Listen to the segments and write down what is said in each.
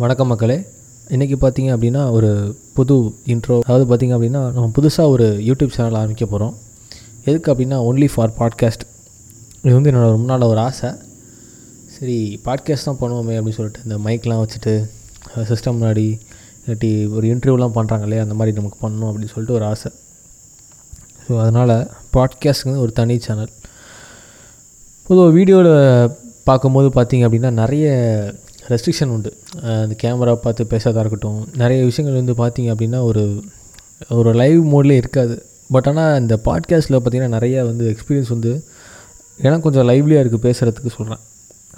வணக்கம் மக்களே. இன்றைக்கி பார்த்தீங்க அப்படின்னா ஒரு புது இன்ட்ரோ அதாவது பார்த்தீங்க அப்படின்னா நம்ம புதுசாக ஒரு யூடியூப் சேனல் ஆரம்பிக்க போகிறோம் எதுக்கு அப்படின்னா ஒன்லி ஃபார் பாட்காஸ்ட் இது வந்து என்னோட ரொம்ப நாள் ஒரு ஆசை. சரி பாட்காஸ்ட் தான் பண்ணுவோமே அப்படின்னு சொல்லிட்டு இந்த மைக்லாம் வச்சுட்டு சிஸ்டம் முன்னாடி இல்லாட்டி ஒரு இன்டர்வியூலாம் பண்ணுறாங்க இல்லையா? அந்த மாதிரி நமக்கு பண்ணணும் அப்படின்னு சொல்லிட்டு ஒரு ஆசை. ஸோ அதனால் பாட்காஸ்ட்டுங்கிறது ஒரு தனி சேனல் பொதுவாக வீடியோவில் பார்க்கும்போது பார்த்தீங்க அப்படின்னா நிறைய ரெஸ்ட்ரிக்ஷன் உண்டு. அந்த கேமரா பார்த்து பேசுறதா இருக்கட்டும். நிறைய விஷயங்கள் வந்து பார்த்தீங்க அப்படின்னா ஒரு ஒரு லைவ் மோட்லேயே இருக்காது. பட் ஆனால் இந்த பாட்காஸ்ட்டில் பார்த்தீங்கன்னா நிறைய வந்து எக்ஸ்பீரியன்ஸ் வந்து எனக்கு கொஞ்சம் லைவ்லியாக இருக்குது பேசுகிறதுக்கு சொல்கிறேன்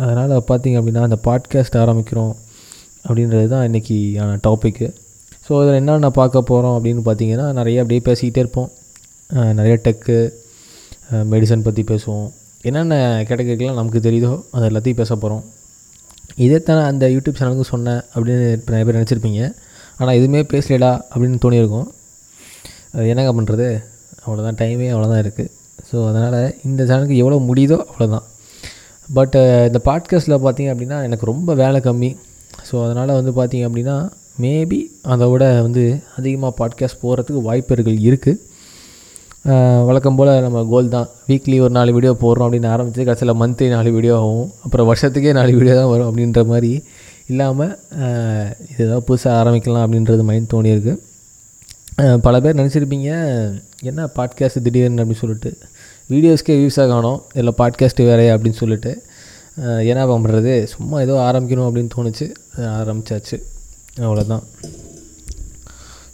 அதனால் பார்த்தீங்க அப்படின்னா அந்த பாட்காஸ்ட் ஆரம்பிக்கிறோம் அப்படின்றது தான் இன்றைக்கியான டாப்பிக்கு ஸோ அதில் என்னென்ன பார்க்க போகிறோம் அப்படின்னு பார்த்தீங்கன்னா நிறைய அப்படியே பேசிக்கிட்டே இருப்போம். நிறைய டெக்கு மெடிசன் பற்றி பேசுவோம். என்னென்ன கேட்டகரிக்கெலாம் நமக்கு தெரியுதோ அது எல்லாத்தையும் பேச போகிறோம் இதைத்தானே அந்த யூடியூப் சேனலுக்கு சொன்னேன் அப்படின்னு இப்போ நிறைய பேர் நினச்சிருப்பீங்க. ஆனால் எதுவுமே பேசலடா அப்படின்னு தோணியிருக்கும். அது என்னங்க பண்ணுறது அவ்வளோதான் டைமே அவ்வளோதான் இருக்குது ஸோ அதனால் இந்த சேனலுக்கு எவ்வளோ முடியுதோ அவ்வளோதான் பட் இந்த பாட்காஸ்ட்டில் பார்த்தீங்க அப்படின்னா எனக்கு ரொம்ப வேலை கம்மி. ஸோ அதனால் வந்து பார்த்தீங்க அப்படின்னா மேபி அதை விட வந்து அதிகமாக பாட்காஸ்ட் போகிறதுக்கு வாய்ப்புகள் இருக்குது வழக்கம் போல் நம்ம கோல் தான். வீக்லி ஒரு நாலு வீடியோ போடுறோம் அப்படின்னு ஆரம்பித்து கடைசியில் மந்த்லி நாலு வீடியோ ஆகும். அப்புறம் வருஷத்துக்கே நாலு வீடியோ தான் வரும் அப்படின்ற மாதிரி இல்லாமல் இது ஏதாவது புதுசாக ஆரம்பிக்கலாம் அப்படின்றது மைண்ட் தோணியிருக்கு. பல பேர் நினச்சிருப்பீங்க என்ன பாட்காஸ்ட் திடீர்னு? அப்படின்னு சொல்லிட்டு. வீடியோஸ்க்கே வியூஸாக காணும். இல்லை பாட்காஸ்ட்டு வேறே அப்படின்னு சொல்லிட்டு. என்ன பண்ணுறது சும்மா ஏதோ ஆரம்பிக்கணும் அப்படின்னு தோணுச்சு. ஆரம்பித்தாச்சு அவ்வளோதான்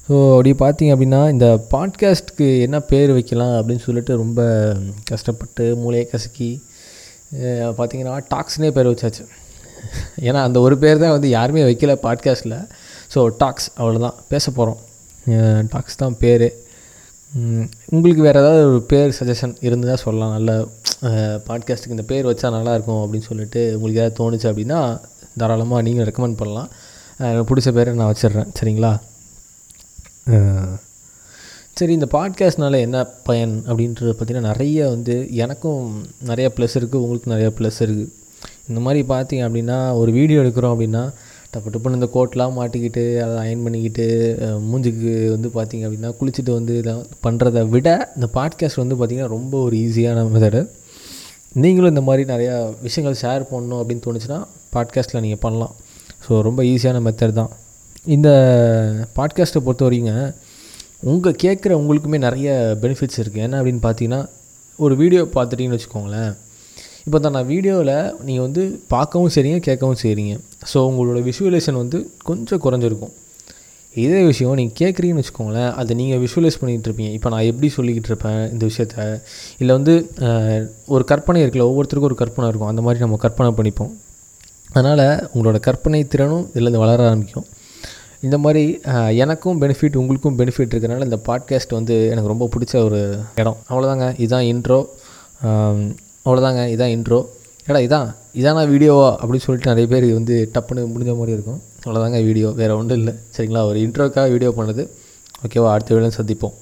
ஸோ அப்படி பார்த்தீங்க அப்படின்னா இந்த பாட்காஸ்ட்டுக்கு என்ன பேர் வைக்கலாம் அப்படின்னு சொல்லிட்டு ரொம்ப கஷ்டப்பட்டு மூளையை கசக்கி பார்த்தீங்கன்னா டாக்ஸ்னே பேர் வச்சாச்சு. ஏன்னா அந்த ஒரு பேர் தான் வந்து யாருமே வைக்கல பாட்காஸ்ட்டில் ஸோ டாக்ஸ் அவ்வளோதான் பேச போகிறோம் டாக்ஸ் தான் பேர். உங்களுக்கு வேறு ஏதாவது ஒரு பேர் சஜஷன் இருந்ததாக சொல்லலாம். நல்ல பாட்காஸ்ட்டுக்கு இந்த பேர் வச்சா நல்லாயிருக்கும் அப்படின்னு சொல்லிட்டு உங்களுக்கு ஏதாவது தோணுச்சு அப்படின்னா தாராளமாக நீங்கள் ரெக்கமெண்ட் பண்ணலாம். எனக்கு பிடிச்ச பேரை நான் வச்சிடுறேன். சரிங்களா? சரி இந்த பாட்காஸ்ட்னால என்ன பயன் அப்படின்றத பார்த்தீங்கன்னா நிறைய வந்து எனக்கும் நிறைய ப்ளஸ் இருக்குது உங்களுக்கு நிறைய ப்ளஸ் இருக்குது இந்த மாதிரி பார்த்தீங்க அப்படின்னா ஒரு வீடியோ எடுக்கிறோம் அப்படின்னா டப்பு டப்புன்னு இந்த கோட்லாம் மாட்டிக்கிட்டு அதை அயன் பண்ணிக்கிட்டு மூஞ்சுக்கு வந்து பார்த்தீங்க அப்படின்னா குளிச்சுட்டு வந்து இதெல்லாம் பண்ணுறத விட இந்த பாட்காஸ்ட் வந்து பார்த்திங்கன்னா ரொம்ப ஒரு ஈஸியான மெத்தடு நீங்களும் இந்த மாதிரி நிறையா விஷயங்கள் ஷேர் பண்ணணும் அப்படின்னு தோணுச்சுன்னா பாட்காஸ்ட்டில் நீங்கள் பண்ணலாம். ஸோ ரொம்ப ஈஸியான மெத்தட் தான். இந்த பாட்காஸ்ட்டை பொறுத்த வரைங்க உங்கள் கேட்குற உங்களுக்குமே நிறைய பெனிஃபிட்ஸ் இருக்குது என்ன அப்படின்னு பார்த்தீங்கன்னா ஒரு வீடியோ பார்த்துட்டிங்கன்னு வச்சுக்கோங்களேன். இப்போ தான் நான் வீடியோவில் நீங்கள் வந்து பார்க்கவும் சரிங்க கேட்கவும் செய்கிறீங்க ஸோ உங்களோட விஷுவலேஷன் வந்து கொஞ்சம் குறைஞ்சிருக்கும். இதே விஷயம் நீங்கள் கேட்குறீங்கன்னு வச்சுக்கோங்களேன் அதை நீங்கள் விஷுவலைஸ் பண்ணிகிட்டு இருப்பீங்க. இப்போ நான் எப்படி சொல்லிக்கிட்டு இருப்பேன் இந்த விஷயத்த? இல்லை வந்து ஒரு கற்பனை இருக்குல்ல ஒவ்வொருத்தருக்கும் ஒரு கற்பனை இருக்கும். அந்த மாதிரி நம்ம கற்பனை பண்ணிப்போம். அதனால் உங்களோட கற்பனை திறனும் இதில் வளர ஆரம்பிக்கும். இந்த மாதிரி எனக்கும் பெனிஃபிட் உங்களுக்கும் பெனிஃபிட் இருக்கிறனால இந்த பாட்காஸ்ட் வந்து எனக்கு ரொம்ப பிடிச்ச ஒரு இடம். அவ்வளோதாங்க இதுதான் இன்ட்ரோ அவ்வளோதாங்க இதான் இன்ட்ரோ ஏடா இதான் இதானா வீடியோவா? அப்படின்னு சொல்லிட்டு நிறைய பேர் வந்து டப்புன்னு முடிஞ்ச மாதிரி இருக்கும். அவ்வளோதாங்க வீடியோ. வேறு ஒன்றும் இல்லை. சரிங்களா? ஒரு இன்ட்ரோக்காக வீடியோ பண்ணது. ஓகேவா? அடுத்த வீடியோ சந்திப்போம்.